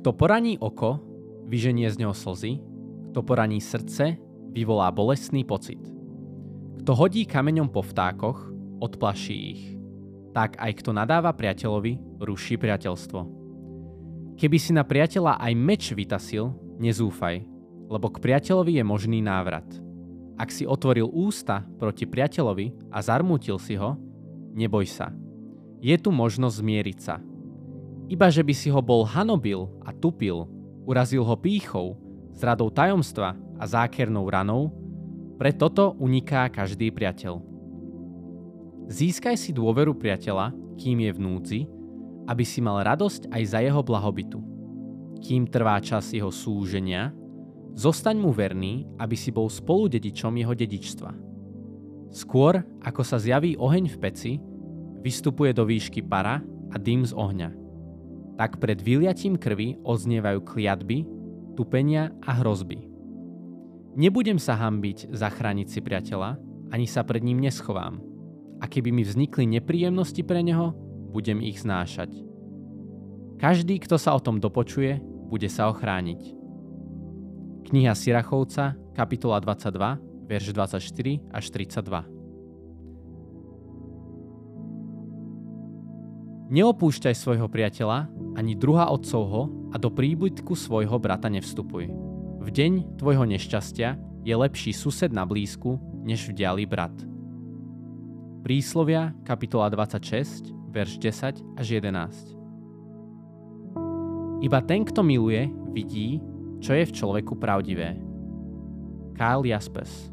Kto poraní oko, vyženie z neho slzy, kto poraní srdce, vyvolá bolestný pocit. Kto hodí kameňom po vtákoch, odplaší ich. Tak aj kto nadáva priateľovi, ruší priateľstvo. Keby si na priateľa aj meč vytasil, nezúfaj, lebo k priateľovi je možný návrat. Ak si otvoril ústa proti priateľovi a zarmútil si ho, neboj sa. Je tu možnosť zmieriť sa. Iba že by si ho bol hanobil a tupil, urazil ho pýchou, zradou tajomstva a zákernou ranou, pre toto uniká každý priateľ. Získaj si dôveru priateľa, kým je v núdzi, aby si mal radosť aj za jeho blahobytu. Kým trvá čas jeho súženia, zostaň mu verný, aby si bol spoludedičom jeho dedičstva. Skôr, ako sa zjaví oheň v peci, vystupuje do výšky para a dym z ohňa tak pred vyliatím krvi odznievajú kliatby, tupenia a hrozby. Nebudem sa hambiť zachrániť si priateľa, ani sa pred ním neschovám. A keby mi vznikli nepríjemnosti pre neho, budem ich znášať. Každý, kto sa o tom dopočuje, bude sa ochrániť. Kniha Sirachovca, kapitola 22, verš 24 až 32. Neopúšťaj svojho priateľa ani druha otcovho a do príbytku svojho brata nevstupuj. V deň tvojho nešťastia je lepší sused na blízku, než vdialý brat. Príslovia, kapitola 26, verš 10 až 11. Iba ten, kto miluje, vidí, čo je v človeku pravdivé. Kyle Jaspers